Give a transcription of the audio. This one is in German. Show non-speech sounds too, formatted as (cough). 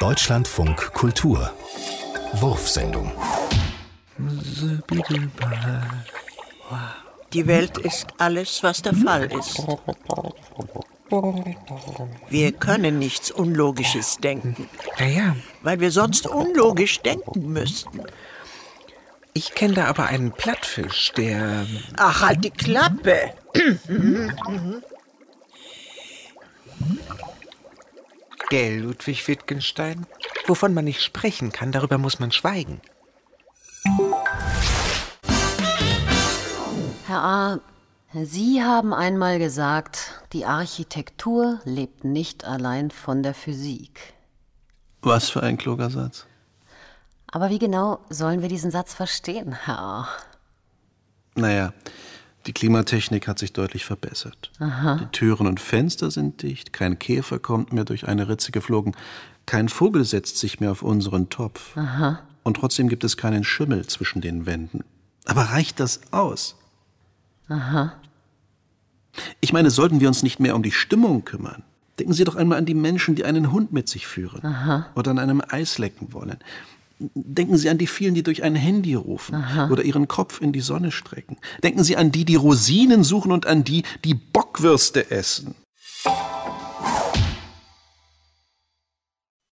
Deutschlandfunk Kultur Wurfsendung Die Welt ist alles, was der Fall ist. Wir können nichts Unlogisches denken, Ja, ja. weil wir sonst unlogisch denken müssten. Ich kenne da aber einen Plattfisch, der. Ach, halt die Klappe! (clears throat) Gell, Ludwig Wittgenstein? Wovon man nicht sprechen kann, darüber muss man schweigen. Herr A., Sie haben einmal gesagt, die Architektur lebt nicht allein von der Physik. Was für ein kluger Satz. Aber wie genau sollen wir diesen Satz verstehen, Herr A.? Naja, die Klimatechnik hat sich deutlich verbessert. Die Türen und Fenster sind dicht, kein Käfer kommt mehr durch eine Ritze geflogen, kein Vogel setzt sich mehr auf unseren Topf. Und trotzdem gibt es keinen Schimmel zwischen den Wänden. Aber reicht das aus? Ich meine, sollten wir uns nicht mehr um die Stimmung kümmern? Denken Sie doch einmal an die Menschen, die einen Hund mit sich führen oder an einem Eis lecken wollen. Denken Sie an die vielen, die durch ein Handy rufen oder ihren Kopf in die Sonne strecken. Denken Sie an die, die Rosinen suchen und an die, die Bockwürste essen.